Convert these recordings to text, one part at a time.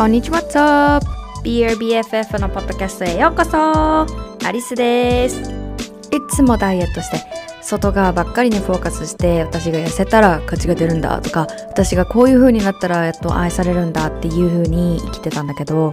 こんにちは、What's? BRBFF のポッドキャストへようこそアリスですいつもダイエットして外側ばっかりにフォーカスして私が痩せたら価値が出るんだとか私がこういう風になったらやっと愛されるんだっていう風に生きてたんだけど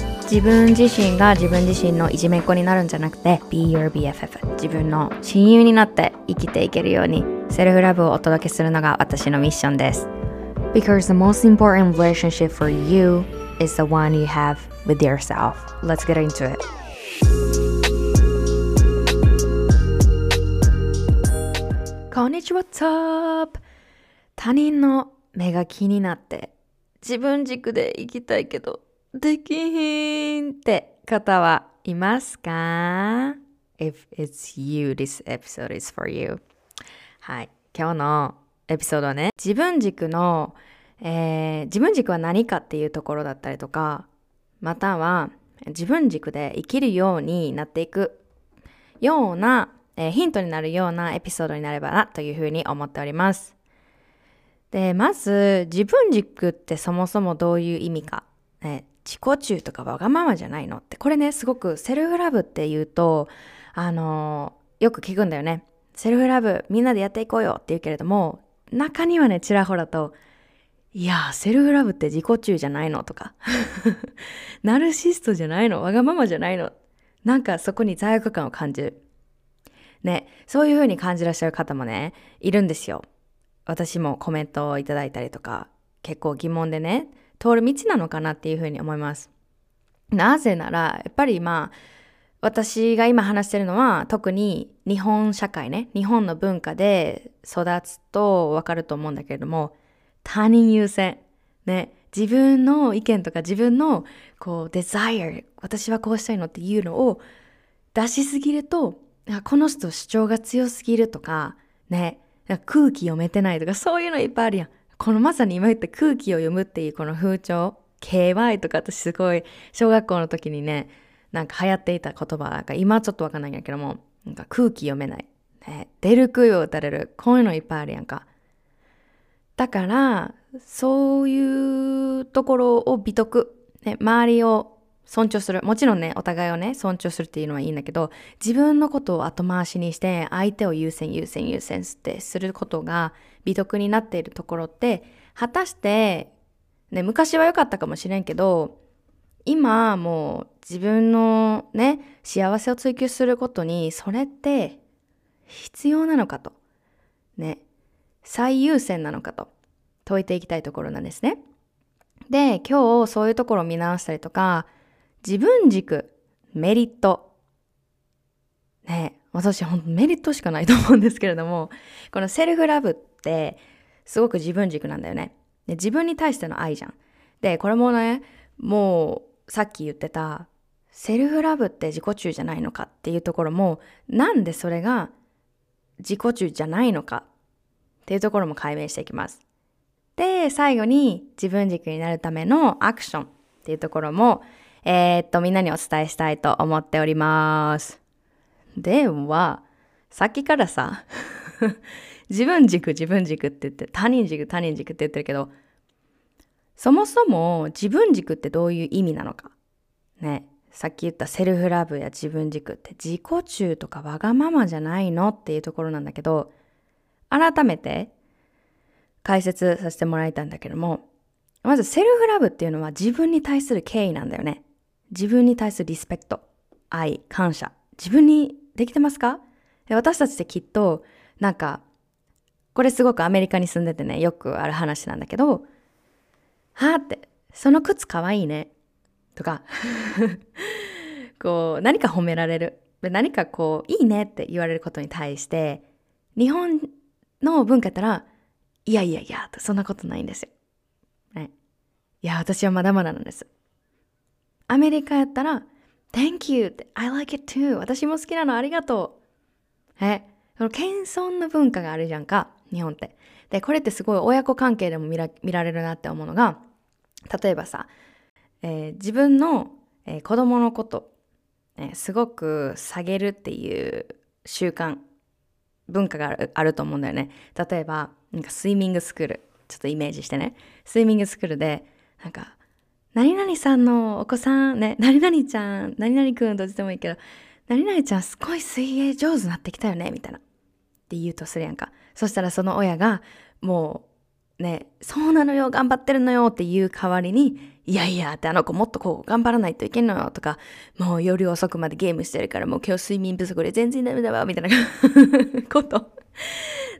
自分自身が自分自身のいじめっ子になるんじゃなくて Be your BFF 自分の親友になって生きていけるようにセルフラブをお届けするのが私のミッションです Because the most important relationship for you is the one you have with yourself Let's get into it こんにちは、What's up? 他人の目が気になって自分軸で生きたいけどできひんって方はいますか ?If it's you, this episode is for you. はい。今日のエピソードはね、自分軸の、えー、自分軸は何かっていうところだったりとか、または自分軸で生きるようになっていくようなえー、ヒントになるようなエピソードになればなというふうに思っております。で、まず、自分軸ってそもそもどういう意味か。ね、自己中とかわがままじゃないのって、これね、すごくセルフラブって言うと、あの、よく聞くんだよね。セルフラブ、みんなでやっていこうよって言うけれども、中にはね、ちらほらと、いや、セルフラブって自己中じゃないのとか、ナルシストじゃないのわがままじゃないのなんかそこに罪悪感を感じる。ね、そういう風に感じらっしゃる方もね、いるんですよ。私もコメントをいただいたりとか、結構疑問でね、通る道なのかなっていう風に思います。なぜなら、やっぱりまあ、私が今話してるのは特に日本社会ね、日本の文化で育つとわかると思うんだけれども、他人優先。ね、自分の意見とか自分のこう、デザイア、私はこうしたいのっていうのを出しすぎるとこの人主張が強すぎるとか、ね、空気読めてないとか、そういうのいっぱいあるやん。このまさに今言った空気を読むっていうこの風潮、KY とか私すごい小学校の時にね、なんか流行っていた言葉が今ちょっとわかんないんやけども、なんか空気読めない。ね、出る杭を打たれる。こういうのいっぱいあるやんか。だから、そういうところを美徳、ね、周りを尊重する。もちろんね、お互いをね、尊重するっていうのはいいんだけど、自分のことを後回しにして、相手を優先優先優先ってすることが美徳になっているところって、果たして、ね、昔は良かったかもしれんけど、今もう自分のね、幸せを追求することに、それって必要なのかと。ね、最優先なのかと問いていきたいところなんですね。で、今日そういうところを見直したりとか、自分軸、メリット。ね私ほんとメリットしかないと思うんですけれども、このセルフラブってすごく自分軸なんだよね。で自分に対しての愛じゃん。で、これもね、もうさっき言ってたセルフラブって自己中じゃないのかっていうところも、なんでそれが自己中じゃないのかっていうところも解明していきます。で、最後に自分軸になるためのアクションっていうところもえー、っと、みんなにお伝えしたいと思っております。では、さっきからさ、自分軸、自分軸って言って、他人軸、他人軸って言ってるけど、そもそも自分軸ってどういう意味なのか。ね。さっき言ったセルフラブや自分軸って自己中とかわがままじゃないのっていうところなんだけど、改めて解説させてもらいたいんだけども、まずセルフラブっていうのは自分に対する敬意なんだよね。自分に対するリスペクト、愛、感謝、自分にできてますか？私たちってきっと、なんか、これすごくアメリカに住んでてね、よくある話なんだけど、はーって、その靴かわいいね。とか、こう、何か褒められる。何かこう、いいねって言われることに対して、日本の文化やったら、いやいやいや、そんなことないんですよ。ね。いや、私はまだまだなんです。アメリカやったら、Thank you! って I like it too! 私も好きなのありがとうえ、その謙遜の文化があるじゃんか、日本って。で、これってすごい親子関係でも見ら見られるなって思うのが、例えばさ、えー、自分の、えー、子供のこと、えー、すごく下げるっていう習慣、文化があるあると思うんだよね。例えば、なんかスイミングスクール、ちょっとイメージしてね。スイミングスクールで、なんか、何々さんのお子さん、ね、何々ちゃん、何々くんどっちでもいいけど、何々ちゃんすごい水泳上手になってきたよね、みたいな。って言うとするやんか。そしたらその親が、もう、ね、そうなのよ、頑張ってるのよっていう代わりに、いやいやってあの子もっとこう頑張らないといけんのよとか、もう夜遅くまでゲームしてるからもう今日睡眠不足で全然ダメだわ、みたいな こと。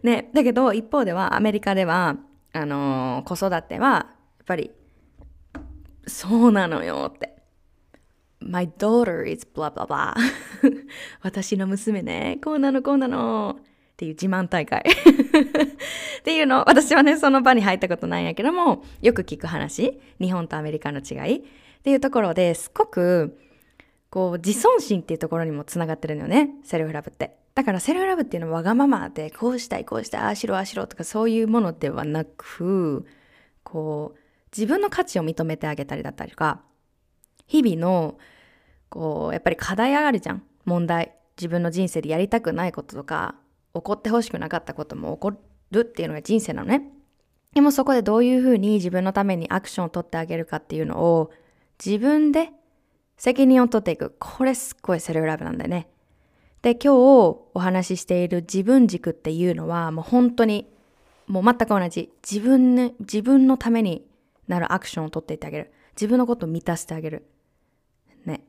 ね、だけど一方ではアメリカでは、あのー、子育てはやっぱりそうなのよって。My daughter is blah blah blah. 私の娘ね、こうなのこうなの。っていう自慢大会。っていうの。私はね、その場に入ったことないんやけども、よく聞く話、日本とアメリカの違い。っていうところですごく、こう、自尊心っていうところにもつながってるのよね、セルフラブって。だからセルフラブっていうのはわがままで、こうしたい、こうしたい、ああしろ、ああしろとかそういうものではなく、こう、自分の価値を認めてあげたりだったりとか、日々の、こう、やっぱり課題あるじゃん。問題。自分の人生でやりたくないこととか、起こってほしくなかったことも起こるっていうのが人生なのね。でもそこでどういうふうに自分のためにアクションを取ってあげるかっていうのを自分で責任を取っていく。これすっごいセルフラブなんだよね。で、今日お話ししている自分軸っていうのはもう本当にもう全く同じ。自分,、ね、自分のためになるアクションを取っていってあげる。自分のことを満たしてあげる。ね。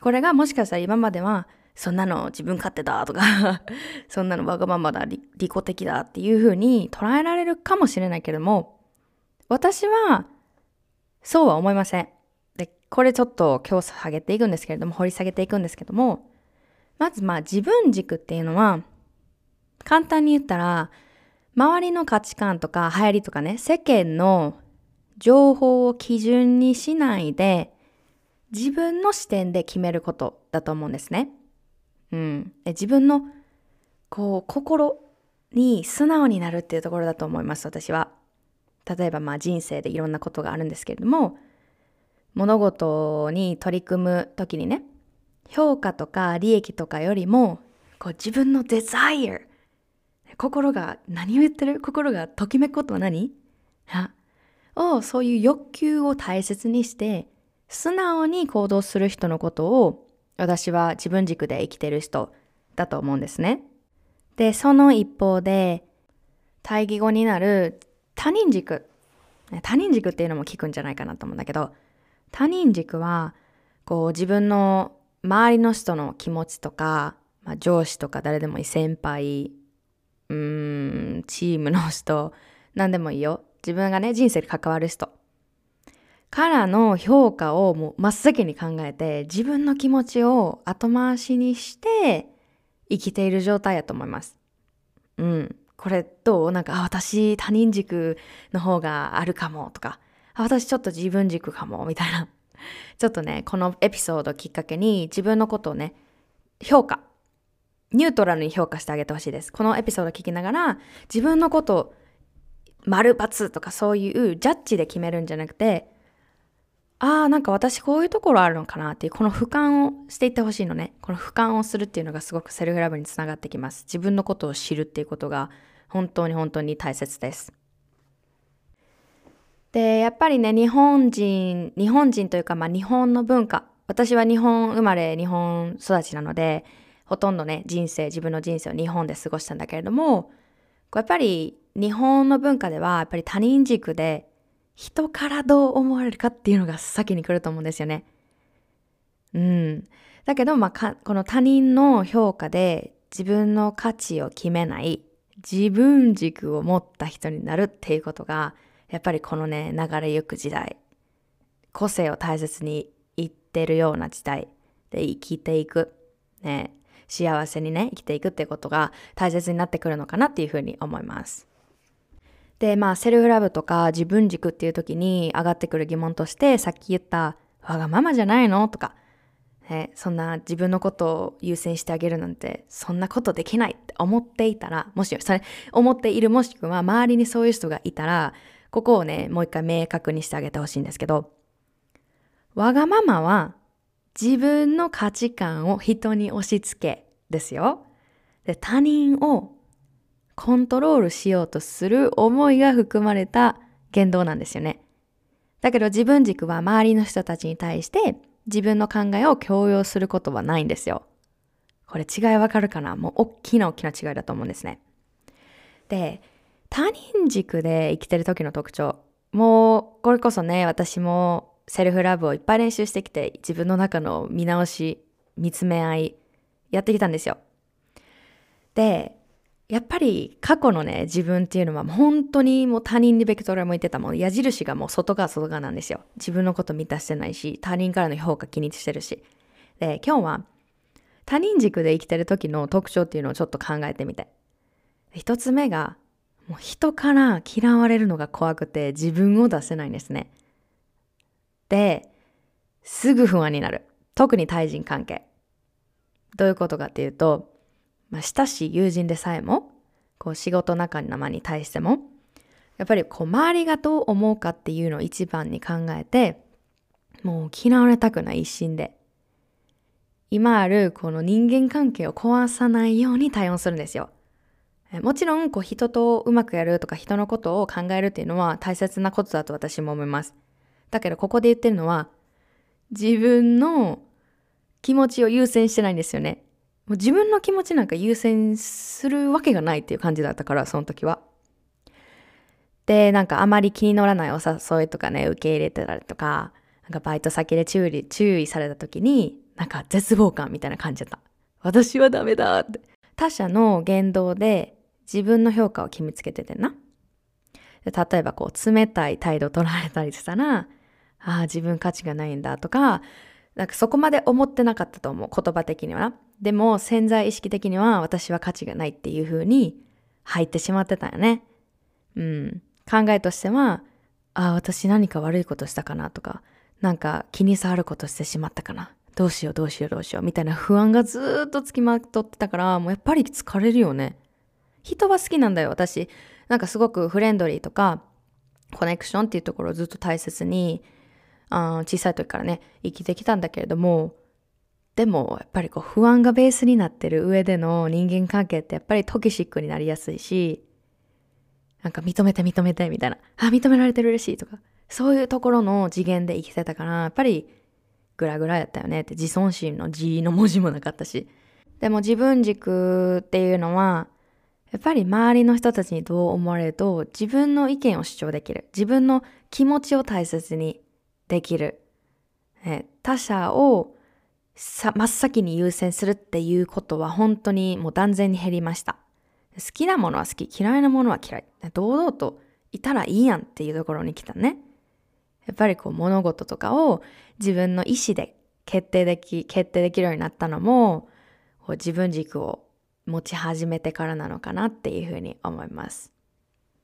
これがもしかしたら今までは、そんなの自分勝手だとか そんなのわがままだ、利己的だっていうふうに捉えられるかもしれないけれども、私は、そうは思いません。で、これちょっと今日下げていくんですけれども、掘り下げていくんですけども、まずまあ自分軸っていうのは、簡単に言ったら、周りの価値観とか流行りとかね、世間の情報を基準にしないで、自分の視点で決めることだと思うんですね。うん。自分の、こう、心に素直になるっていうところだと思います、私は。例えば、まあ人生でいろんなことがあるんですけれども、物事に取り組む時にね、評価とか利益とかよりも、こう自分のデザイア、心が何を言ってる？心がときめくことは何？をそういう欲求を大切にして素直に行動する人のことを私は自分軸で生きてる人だと思うんですね。で、その一方で対義語になる他人軸。他人軸っていうのも聞くんじゃないかなと思うんだけど、他人軸はこう自分の周りの人の気持ちとか、まあ、上司とか誰でもいい先輩、うーん、チームの人、何でもいいよ。自分がね、人生に関わる人からの評価をもう真っ先に考えて、自分の気持ちを後回しにして生きている状態やと思います。うん。これどう？なんか、あ、私他人軸の方があるかもとか、あ、私ちょっと自分軸かもみたいな。ちょっとね、このエピソードきっかけに自分のことをね、評価。ニュートラルに評価してあげてほしいです。このエピソード聞きながら、自分のこと丸×とかそういうジャッジで決めるんじゃなくて、ああ、なんか私こういうところあるのかなっていう、この俯瞰をしていってほしいのね。この俯瞰をするっていうのがすごくセルフラブにつながってきます。自分のことを知るっていうことが本当に本当に大切です。で、やっぱりね、日本人、日本人というか、まあ日本の文化。私は日本生まれ、日本育ちなので、ほとんどね、人生、自分の人生を日本で過ごしたんだけれども、やっぱり日本の文化ではやっぱり他人軸で人からどう思われるかっていうのが先に来ると思うんですよね。うん。だけど、まあ、この他人の評価で自分の価値を決めない自分軸を持った人になるっていうことが、やっぱりこのね、流れゆく時代、個性を大切に言ってるような時代で生きていく。ね、幸せにね、生きていくってことが大切になってくるのかなっていうふうに思います。で、まあ、セルフラブとか自分軸っていう時に上がってくる疑問として、さっき言った、わがままじゃないのとか、えそんな自分のことを優先してあげるなんて、そんなことできないって思っていたら、もし、それ、思っているもしくは周りにそういう人がいたら、ここをね、もう一回明確にしてあげてほしいんですけど、わがままは自分の価値観を人に押し付けですよ。で、他人をコントロールしようとする思いが含まれた言動なんですよね。だけど自分軸は周りの人たちに対して自分の考えを強要することはないんですよ。これ違いわかるかな？もう大きな大きな違いだと思うんですね。で、他人軸で生きてる時の特徴。もう、これこそね、私もセルフラブをいっぱい練習してきて、自分の中の見直し、見つめ合い、やってきたんですよ。で、やっぱり過去のね、自分っていうのは本当にもう他人にベクトルを向いてたもん。矢印がもう外側外側なんですよ。自分のこと満たしてないし、他人からの評価気にしてるし。で、今日は他人軸で生きてる時の特徴っていうのをちょっと考えてみて。一つ目が、もう人から嫌われるのが怖くて自分を出せないんですね。で、すぐ不安になる。特に対人関係。どういうことかっていうと、まあ、親しい友人でさえも、こう仕事仲間に対しても、やっぱりこう周りがどう思うかっていうのを一番に考えて、もう嫌われたくない一心で、今あるこの人間関係を壊さないように対応するんですよ。もちろんこう人とうまくやるとか人のことを考えるっていうのは大切なことだと私も思います。だけどここで言ってるのは自分の気持ちを優先してないんですよね。もう自分の気持ちなんか優先するわけがないっていう感じだったから、その時は。で、なんかあまり気に乗らないお誘いとかね、受け入れてたりとか、なんかバイト先で注意、注意された時に、なんか絶望感みたいな感じだった。私はダメだって。他者の言動で自分の評価を決めつけててな。で例えばこう冷たい態度を取られたりしたら、ああ、自分価値がないんだとか、なんかそこまで思ってなかったと思う。言葉的にはな。でも潜在意識的には私は価値がないっていう風に入ってしまってたよね。うん。考えとしては、ああ、私何か悪いことしたかなとか、なんか気に障ることしてしまったかな。どうしようどうしようどうしようみたいな不安がずっとつきまとってたから、もうやっぱり疲れるよね。人は好きなんだよ、私。なんかすごくフレンドリーとか、コネクションっていうところをずっと大切に、あ小さい時からね、生きてきたんだけれども、でも、やっぱりこう不安がベースになってる上での人間関係ってやっぱりトキシックになりやすいし、なんか認めて認めてみたいな、あ、認められてる嬉しいとか、そういうところの次元で生きてたから、やっぱりグラグラやったよねって自尊心の字の文字もなかったし。でも自分軸っていうのは、やっぱり周りの人たちにどう思われると自分の意見を主張できる。自分の気持ちを大切にできる。他者をさ、真っ先に優先するっていうことは本当にもう断然に減りました。好きなものは好き、嫌いなものは嫌い。堂々といたらいいやんっていうところに来たね。やっぱりこう物事とかを自分の意思で決定でき、決定できるようになったのも、自分軸を持ち始めてからなのかなっていうふうに思います。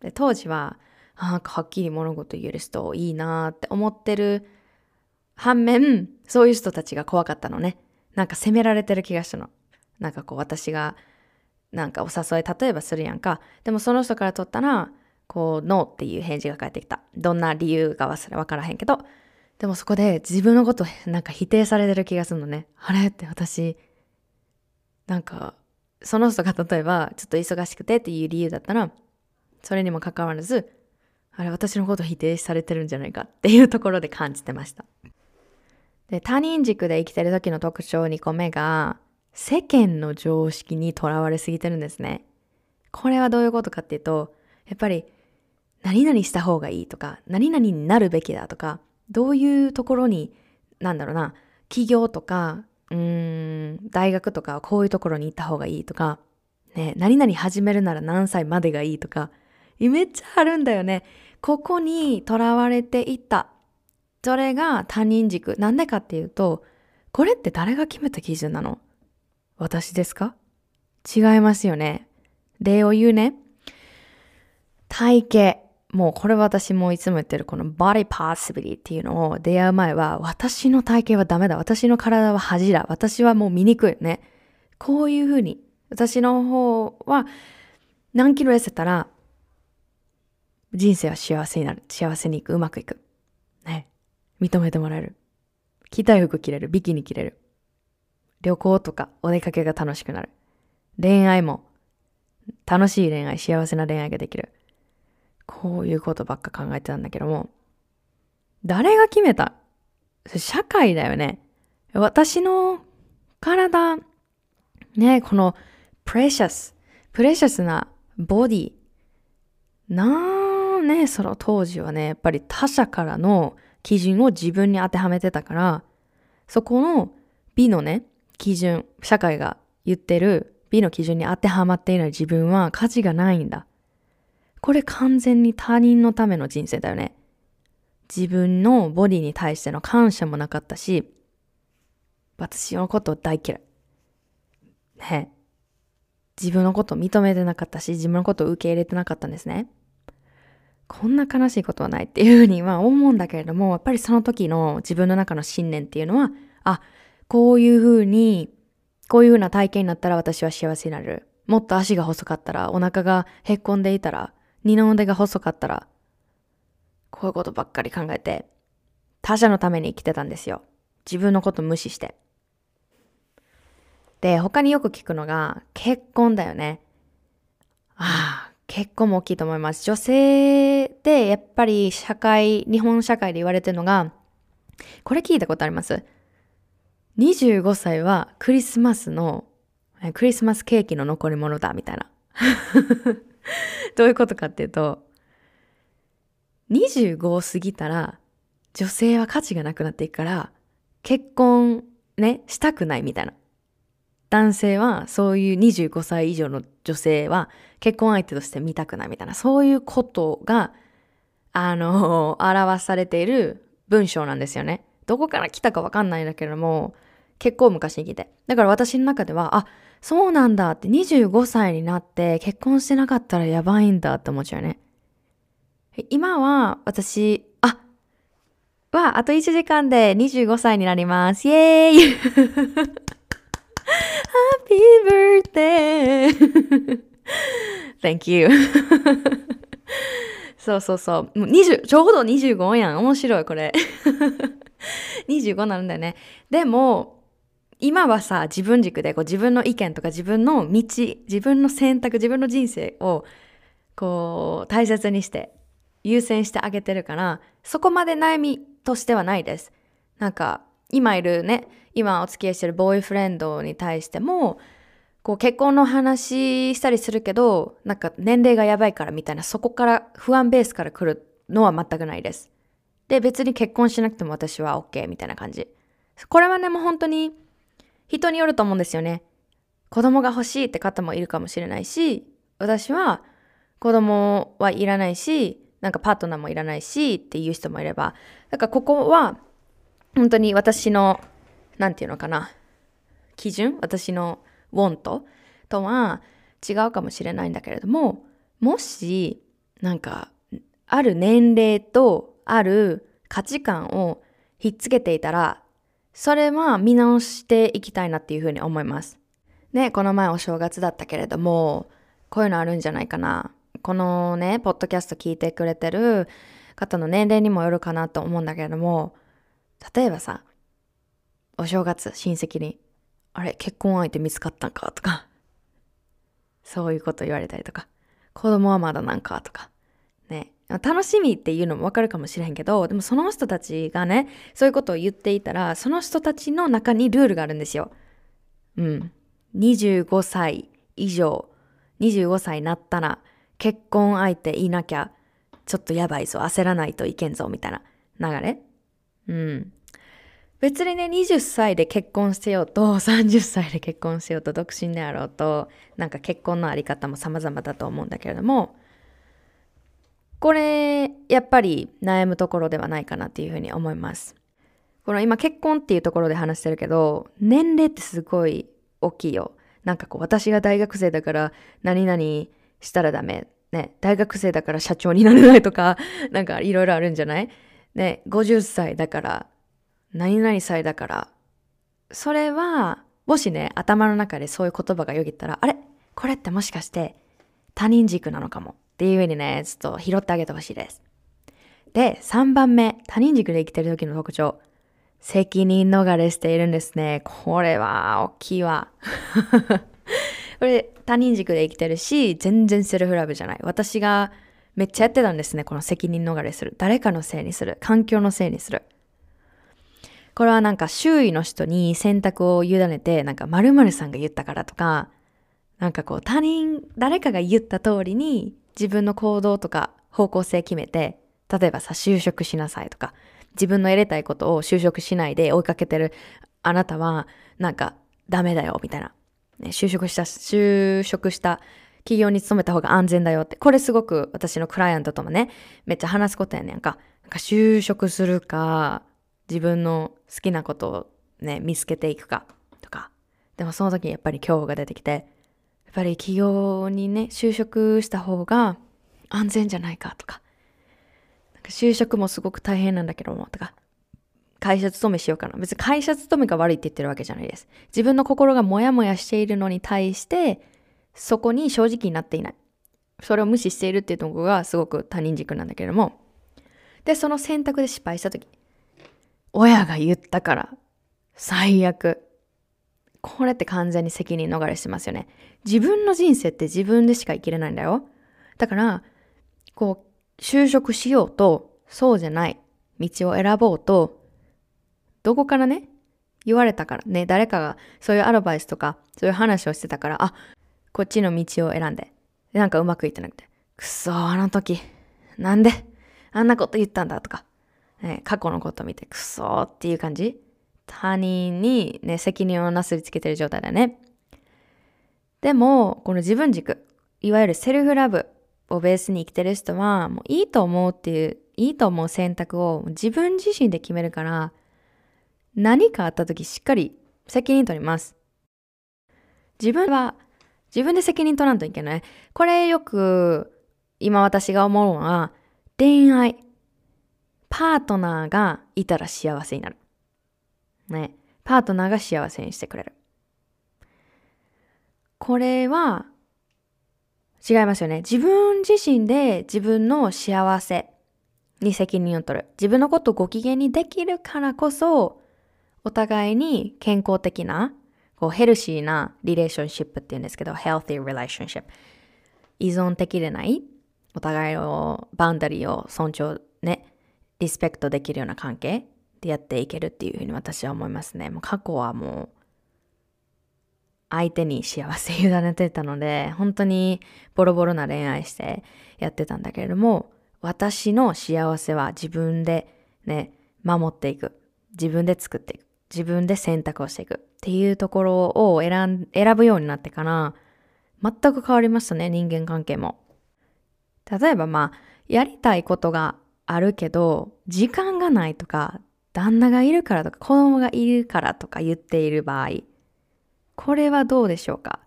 で当時は、あはっきり物事言える人いいなって思ってる反面、そういう人たちが怖かったのね。なんか責められてる気がしたの。なんかこう私が、なんかお誘い例えばするやんか。でもその人から取ったら、こう、ノーっていう返事が返ってきた。どんな理由か忘れ、わからへんけど。でもそこで自分のことなんか否定されてる気がするのね。あれって私、なんか、その人が例えば、ちょっと忙しくてっていう理由だったら、それにもかかわらず、あれ私のこと否定されてるんじゃないかっていうところで感じてました。で、他人軸で生きてる時の特徴2個目が、世間の常識にとらわれすぎてるんですね。これはどういうことかっていうと、やっぱり、何々した方がいいとか、何々になるべきだとか、どういうところに、なんだろうな、企業とか、うーん、大学とかこういうところに行った方がいいとか、ね、何々始めるなら何歳までがいいとか、めっちゃあるんだよね。ここにとらわれていったそれが他人軸。なんでかっていうと、これって誰が決めた基準なの？私ですか？違いますよね。例を言うね。体型。もうこれ私もいつも言ってるこの body possibility っていうのを出会う前は私の体型はダメだ。私の体は恥だ。私はもう醜いね。こういうふうに私の方は何キロ痩せたら人生は幸せになる。幸せにいく。うまくいく。ね。認めてもらえる。着たい服着れる。ビキニ着れる。旅行とかお出かけが楽しくなる。恋愛も楽しい恋愛、幸せな恋愛ができる。こういうことばっか考えてたんだけども、誰が決めた？社会だよね。私の体、ね、このプレシャス、プレシャスなボディ、なあね、その当時はね、やっぱり他者からの基準を自分に当てはめてたから、そこの美のね、基準、社会が言ってる美の基準に当てはまっていない自分は価値がないんだ。これ完全に他人のための人生だよね。自分のボディに対しての感謝もなかったし、私のこと大嫌い。ね。自分のこと認めてなかったし、自分のことを受け入れてなかったんですね。こんな悲しいことはないっていうふうには思うんだけれども、やっぱりその時の自分の中の信念っていうのは、あ、こういうふうにこういう風な体験になったら私は幸せになる。もっと足が細かったら、お腹がへっこんでいたら、二の腕が細かったら、こういうことばっかり考えて、他者のために生きてたんですよ。自分のこと無視して。で、他によく聞くのが、結婚だよね。ああ、結婚も大きいと思います。女性で、やっぱり社会、日本社会で言われてるのが、これ聞いたことあります25歳はクリスマスの、クリスマスケーキの残り物だみたいな。どういうことかっていうと、25を過ぎたら女性は価値がなくなっていくから、結婚ね、したくないみたいな。男性はそういう25歳以上の女性は結婚相手として見たくないみたいな、そういうことが、あの、表されている文章なんですよね。どこから来たかわかんないんだけれども、結構昔に来て。だから私の中では、あ、そうなんだって25歳になって結婚してなかったらやばいんだって思っちゃうね。今は私、あ、は、あと1時間で25歳になります。イェーイ !Happy birthday! Thank you. そうそうそう。もう20、ちょうど25やん。面白い、これ。25なるんだよね。でも、今はさ、自分軸でこう自分の意見とか自分の道、自分の選択、自分の人生をこう大切にして優先してあげてるから、そこまで悩みとしてはないです。なんか、今いるね、今お付き合いしてるボーイフレンドに対しても、こう結婚の話したりするけど、なんか年齢がやばいからみたいな、そこから不安ベースから来るのは全くないです。で、別に結婚しなくても私は OK みたいな感じ。これはね、もう本当に人によると思うんですよね。子供が欲しいって方もいるかもしれないし、私は子供はいらないし、なんかパートナーもいらないしっていう人もいれば、だからここは本当に私の、なんていうのかな、基準？私のウォントとは違うかもしれないんだけれども、もし、なんか、ある年齢とある価値観をひっつけていたら、それは見直していきたいなっていうふうに思います。ね、この前お正月だったけれども、こういうのあるんじゃないかな。このね、ポッドキャスト聞いてくれてる方の年齢にもよるかなと思うんだけれども、例えばさ、お正月親戚に、あれ、結婚相手見つかったんかとか、そういうこと言われたりとか、子供はまだなんかとか、ね、楽しみっていうのもわかるかもしれへんけど、でもその人たちがね、そういうことを言っていたら、その人たちの中にルールがあるんですよ。うん。25歳以上、25歳になったら、結婚相手いなきゃ、ちょっとやばいぞ、焦らないといけんぞ、みたいな流れ。うん。別にね、20歳で結婚してようと、30歳で結婚してようと、独身であろうと、なんか結婚のあり方も様々だと思うんだけれども、これ、やっぱり悩むところではないかなっていうふうに思います。この今結婚っていうところで話してるけど、年齢ってすごい大きいよ。なんかこう、私が大学生だから何々したらダメ。ね、大学生だから社長になれないとか、なんかいろいろあるんじゃない？ね、50歳だから、何々歳だから、それは、もしね、頭の中でそういう言葉がよぎったら、あれ？これってもしかして他人軸なのかもっていうふうにね、ちょっと拾ってあげてほしいです。で、3番目、他人軸で生きてる時の特徴。責任逃れしているんですね。これは大きいわ。これ他人軸で生きてるし、全然セルフラブじゃない。私がめっちゃやってたんですね。この責任逃れする。誰かのせいにする。環境のせいにする。これはなんか周囲の人に選択を委ねて、なんか〇〇さんが言ったからとか、なんかこう他人、誰かが言った通りに自分の行動とか方向性決めて、例えばさ、就職しなさいとか、自分のやりたいことを就職しないで追いかけてるあなたは、なんかダメだよ、みたいな。ね、就職した、就職した企業に勤めた方が安全だよって。これすごく私のクライアントともね、めっちゃ話すことやねんか。なんか就職するか、自分の好きなことをね、見つけていくかとか。でもその時にやっぱり恐怖が出てきて、やっぱり企業にね、就職した方が安全じゃないかとか。なんか就職もすごく大変なんだけども、とか、会社勤めしようかな。別に会社勤めが悪いって言ってるわけじゃないです。自分の心がモヤモヤしているのに対して、そこに正直になっていない。それを無視しているっていうところがすごく他人軸なんだけれども。で、その選択で失敗した時、親が言ったから、最悪。これって完全に責任逃れしてますよね。自分の人生って自分でしか生きれないんだよ。だから、こう、就職しようと、そうじゃない。道を選ぼうと、どこからね、言われたから。ね、誰かがそういうアドバイスとか、そういう話をしてたから、あ、こっちの道を選んで、でなんかうまくいってなくて、くそあの時、なんで、あんなこと言ったんだとか、ね、過去のこと見て、くそっていう感じ？他人にね、責任をなすりつけてる状態だね。でも、この自分軸、いわゆるセルフラブをベースに生きてる人は、もういいと思うっていう、いいと思う選択を自分自身で決めるから、何かあった時しっかり責任取ります。自分は、自分で責任取らんといけない。これよく、今私が思うのは、恋愛、パートナーがいたら幸せになる。ね。パートナーが幸せにしてくれる。これは違いますよね。自分自身で自分の幸せに責任を取る。自分のことをご機嫌にできるからこそ、お互いに健康的な、こうヘルシーなリレーションシップって言うんですけど、healthy relationship。依存的でない、お互いのバウンダリーを尊重、ね、リスペクトできるような関係でやっていけるっていうふうに私は思いますね。もう過去はもう相手に幸せ委ねてたので、本当にボロボロな恋愛してやってたんだけれども、私の幸せは自分でね、守っていく。自分で作っていく。自分で選択をしていく。っていうところを選選ぶようになってから、全く変わりましたね、人間関係も。例えばまあ、やりたいことがあるけど、時間がないとか、旦那がいるからとか、子供がいるからとか言っている場合、これはどうでしょうか？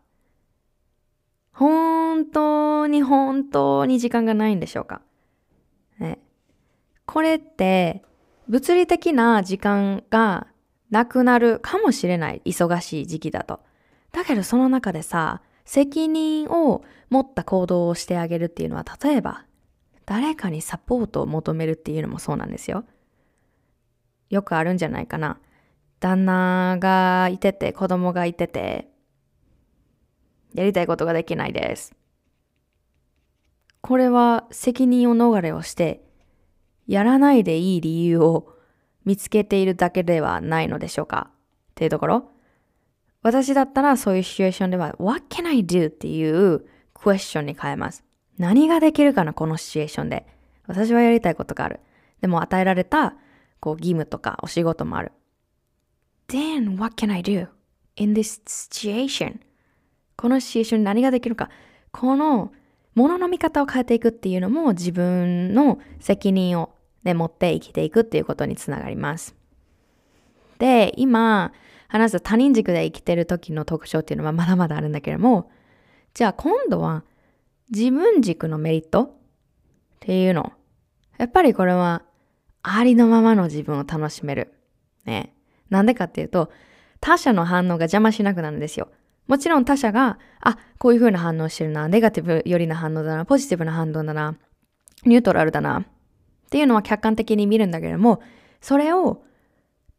本当に本当に時間がないんでしょうか？ね。これって物理的な時間がなくなるかもしれない。忙しい時期だと。だけどその中でさ、責任を持った行動をしてあげるっていうのは、例えば、誰かにサポートを求めるっていうのもそうなんですよ。よくあるんじゃないかな。旦那がいてて、子供がいてて、やりたいことができないです。これは責任を逃れをして、やらないでいい理由を見つけているだけではないのでしょうかっていうところ私だったらそういうシチュエーションでは What can I do? っていうクエスチョンに変えます。何ができるかなこのシチュエーションで。私はやりたいことがある。でも与えられたこう義務とかお仕事もある。Then what can I do in this situation? このシチュエーションに何ができるか。このものの見方を変えていくっていうのも自分の責任を、ね、持って生きていくっていうことにつながります。で、今話す他人軸で生きてる時の特徴っていうのはまだまだあるんだけれども、じゃあ今度は自分軸のメリット？っていうの。やっぱりこれは、ありのままの自分を楽しめる。ね。なんでかっていうと、他者の反応が邪魔しなくなるんですよ。もちろん他者が、あ、こういう風な反応してるな、ネガティブ寄りな反応だな、ポジティブな反応だな、ニュートラルだな、っていうのは客観的に見るんだけれども、それを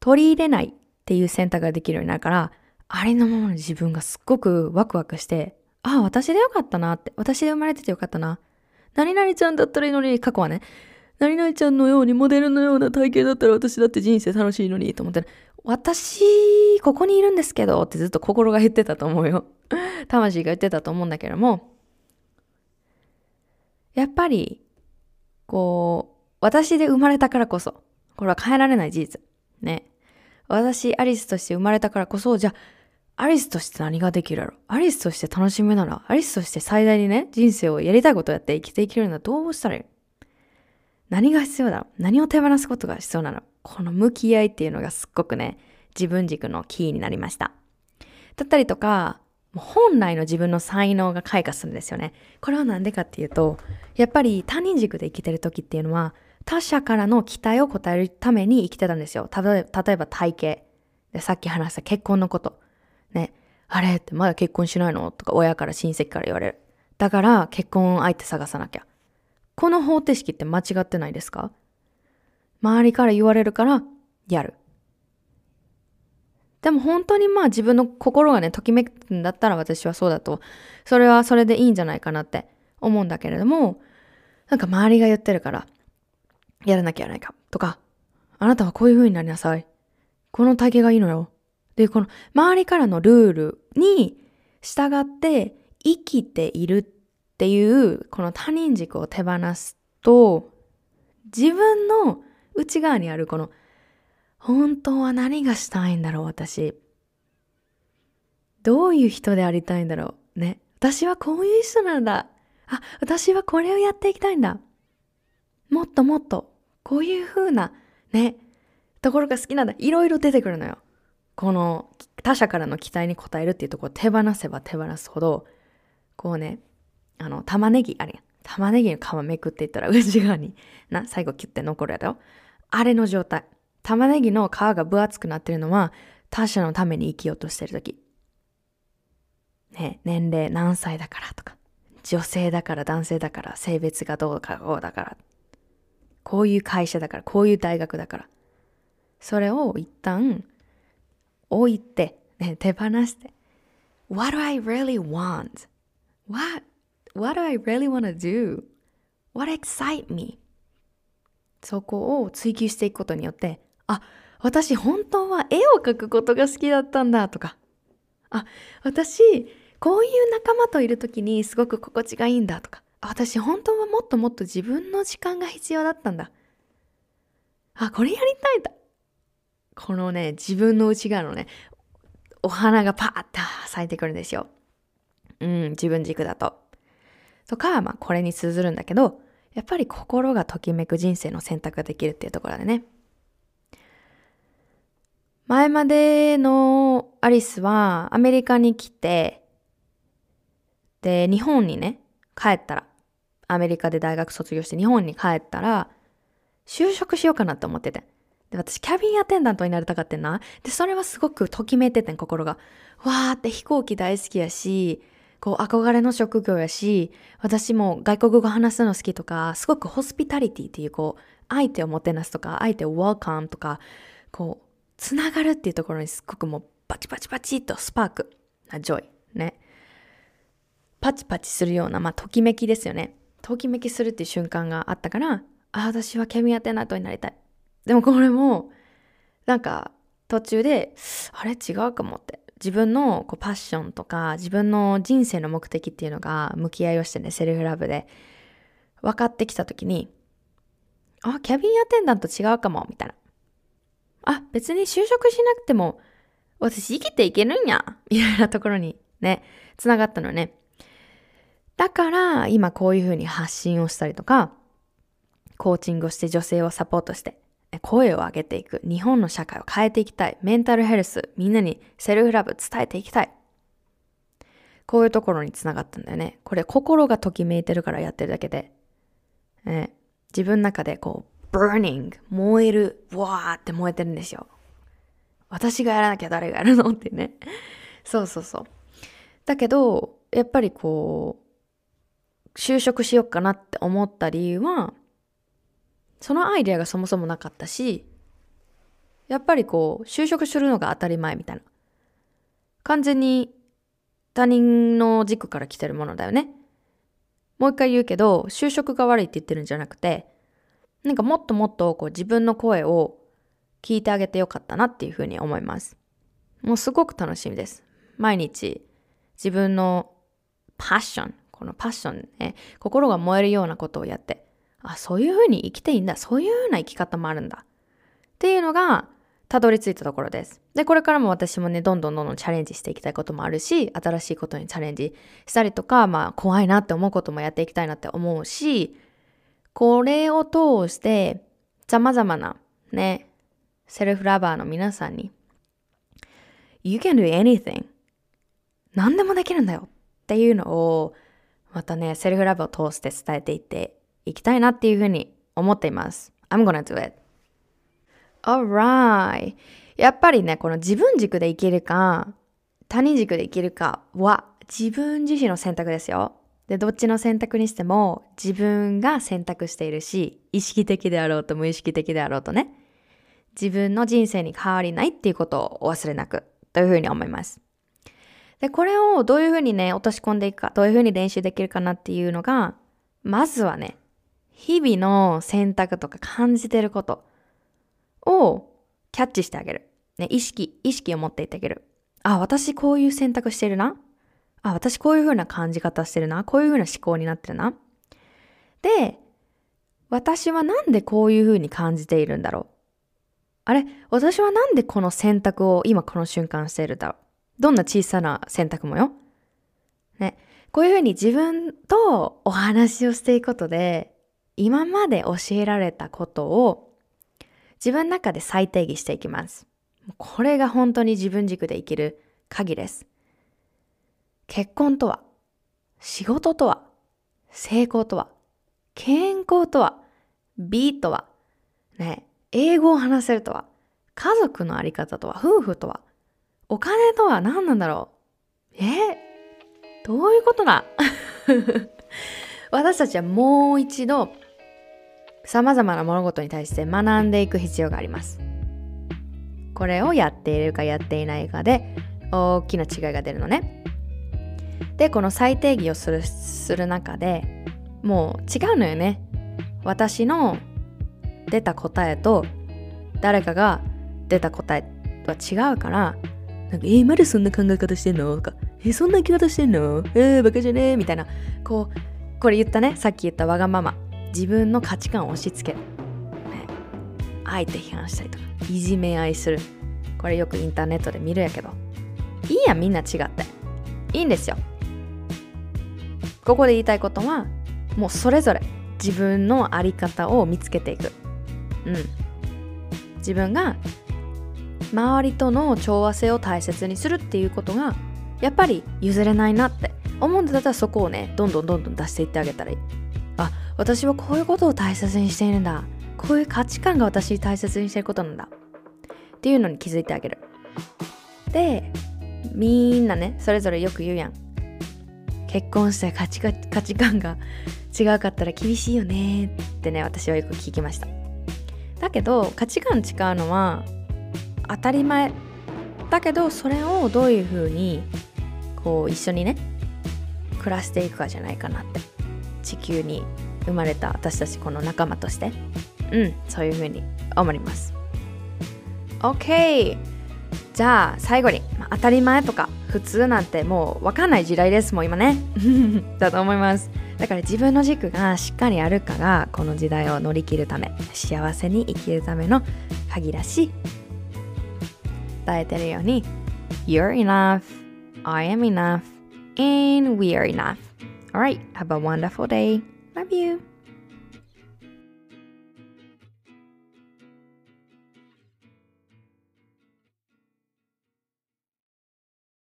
取り入れないっていう選択ができるようになるから、ありのままの自分がすっごくワクワクして、ああ、私でよかったなって、私で生まれててよかったな。何々ちゃんだったらいいのに、過去はね、何々ちゃんのようにモデルのような体型だったら私だって人生楽しいのにと思って、私、ここにいるんですけどってずっと心が言ってたと思うよ。魂が言ってたと思うんだけども、やっぱり、こう、私で生まれたからこそ、これは変えられない事実。ね。私、アリスとして生まれたからこそ、じゃあ、アリスとして何ができるやろ？アリスとして楽しむなら、アリスとして最大にね、人生をやりたいことをやって生きていけるならどうしたらいい何が必要だろう？何を手放すことが必要なの？この向き合いっていうのがすっごくね、自分軸のキーになりました。だったりとか、本来の自分の才能が開花するんですよね。これは何でかっていうと、やっぱり他人軸で生きてる時っていうのは、他者からの期待を応えるために生きてたんですよ。例えば体型。で、さっき話した結婚のこと。あれ？ってまだ結婚しないの？とか親から親戚から言われる。だから結婚相手探さなきゃ。この方程式って間違ってないですか？周りから言われるからやる。でも本当にまあ自分の心がね、ときめくんだったら私はそうだと、それはそれでいいんじゃないかなって思うんだけれども、なんか周りが言ってるから、やらなきゃやらないか。とか、あなたはこういう風になりなさい。この体型がいいのよ。で、この周りからのルールに従って生きているっていうこの他人軸を手放すと自分の内側にあるこの本当は何がしたいんだろう私。どういう人でありたいんだろうね。私はこういう人なんだ。あ、私はこれをやっていきたいんだ。もっともっと、こういう風な、ね、ところが好きなんだ。いろいろ出てくるのよ。この他者からの期待に応えるっていうところを手放せば手放すほど、こうね、あの、玉ねぎ、あれ、玉ねぎの皮めくっていったら内側に、な、最後キュッて残るやろ。あれの状態。玉ねぎの皮が分厚くなってるのは他者のために生きようとしてる時。ね、年齢何歳だからとか、女性だから男性だから、性別がどうかこうだから、こういう会社だから、こういう大学だから。それを一旦置いて、ね、手放して、What do I really want? What, what do I really want to do? What excite me? そこを追求していくことによって、あ、私本当は絵を描くことが好きだったんだとか、あ、私こういう仲間といる時にすごく心地がいいんだとか、私本当はもっともっと自分の時間が必要だったんだ。あ、これやりたいんだ。このね、自分の内側のね、お花がパーッと咲いてくるんですよ。うん、自分軸だと。とか、まあこれに通ずるんだけど、やっぱり心がときめく人生の選択ができるっていうところでね。前までのアリスはアメリカに来て、で、日本にね、帰ったら、アメリカで大学卒業して日本に帰ったら、就職しようかなって思ってて。で、私、キャビンアテンダントになりたかってんな。で、それはすごくときめいててん、心が。わーって飛行機大好きやし、こう、憧れの職業やし、私も外国語話すの好きとか、すごくホスピタリティっていう、こう、相手をもてなすとか、相手をウォーカムとか、こう、つながるっていうところにすっごくもうバチバチバチっとスパークジョイ。ね。パチパチするような、まあ、ときめきですよね。ときめきするっていう瞬間があったから、あ、私はケミアテナートになりたい。でもこれも、なんか、途中で、あれ？違うかもって。自分のこうパッションとか、自分の人生の目的っていうのが、向き合いをしてね、セルフラブで、分かってきたときに、あ、キャビンアテンダント違うかも、みたいな。あ、別に就職しなくても、私生きていけるんや、みたいなところにね、つながったのね。だから、今こういうふうに発信をしたりとか、コーチングをして女性をサポートして、声を上げていく。日本の社会を変えていきたい。メンタルヘルス、みんなにセルフラブ伝えていきたい。こういうところにつながったんだよね。これ心がときめいてるからやってるだけで。ね、自分の中でこう、burning、燃える、わーって燃えてるんですよ。私がやらなきゃ誰がやるのってね。そうそうそう。だけど、やっぱりこう、就職しようかなって思った理由は、そのアイデアがそもそもなかったし、やっぱりこう、就職するのが当たり前みたいな。完全に他人の軸から来てるものだよね。もう一回言うけど、就職が悪いって言ってるんじゃなくて、なんかもっともっとこう自分の声を聞いてあげてよかったなっていうふうに思います。もうすごく楽しみです。毎日自分のパッション、このパッションね、心が燃えるようなことをやって、あ、そういうふうに生きていいんだ、そういうふうな生き方もあるんだ。っていうのが、たどり着いたところです。で、これからも私もね、どんどんどんどんチャレンジしていきたいこともあるし、新しいことにチャレンジしたりとか、まあ、怖いなって思うこともやっていきたいなって思うし、これを通して、様々なね、セルフラバーの皆さんに、You can do anything. 何でもできるんだよっていうのを、またね、セルフラブを通して伝えていっていきたいなっていうふうに思っています。I'm gonna do it. Alright. やっぱりね、この自分軸で生きるか、他人軸で生きるかは自分自身の選択ですよ。で、どっちの選択にしても自分が選択しているし、意識的であろうと無意識的であろうとね、自分の人生に変わりないっていうことをお忘れなくというふうに思います。で、これをどういうふうにね、落とし込んでいくか、どういうふうに練習できるかなっていうのが、まずはね、日々の選択とか感じてることをキャッチしてあげる。ね、意識、意識を持っていってあげる。あ、私こういう選択してるな。あ、私こういう風な感じ方してるな。こういう風な思考になってるな。で、私はなんでこういう風に感じているんだろう。あれ私はなんでこの選択を今この瞬間しているんだろう。どんな小さな選択もよ。ね。こういう風に自分とお話をしていくことで、今まで教えられたことを自分の中で再定義していきます。これが本当に自分軸で生きる鍵です。結婚とは、仕事とは、成功とは、健康とは、美とは、ね、英語を話せるとは、家族のあり方とは、夫婦とは、お金とは何なんだろうえ？どういうことだ？私たちはもう一度様々な物事に対して学んでいく必要があります。これをやっているかやっていないかで大きな違いが出るのね。で、この再定義をするする中でもう違うのよね。私の出た答えと誰かが出た答えは違うから、なんか、えー、まだそんな考え方してんの？とか、えー、そんな生き方してんの？えー、バカじゃね？えみたいな、こう、これ言ったね、さっき言ったわがまま。自分の価値観を押し付ける、ね、あえて批判したりとかいじめ合いする。これよくインターネットで見るやけど。いいやみんな違って。いいんですよ。ここで言いたいことはもうそれぞれ自分の在り方を見つけていく。うん。自分が周りとの調和性を大切にするっていうことがやっぱり譲れないなって思うんだったらそこをねどんどんどんどん出していってあげたらいい。あ私はこういうことを大切にしているんだ。こういう価値観が私大切にしてることなんだ。っていうのに気づいてあげる。でみんなねそれぞれよく言うやん。結婚して価値価値観が違うかったら厳しいよね。ってね私はよく聞きました。だけど価値観違うのは当たり前。だけどそれをどういうふうにこう一緒にね暮らしていくかじゃないかなって。地球に生まれた私たちこの仲間として。うんそういうふうに思います。OK じゃあ最後に、まあ、当たり前とか普通なんてもう分かんない時代ですもう今ね。だと思います。だから自分の軸がしっかりあるかがこの時代を乗り切るため幸せに生きるための鍵だし伝えてるように You're enough. I am enough. And we are enough. Alright, have a wonderful day Love you.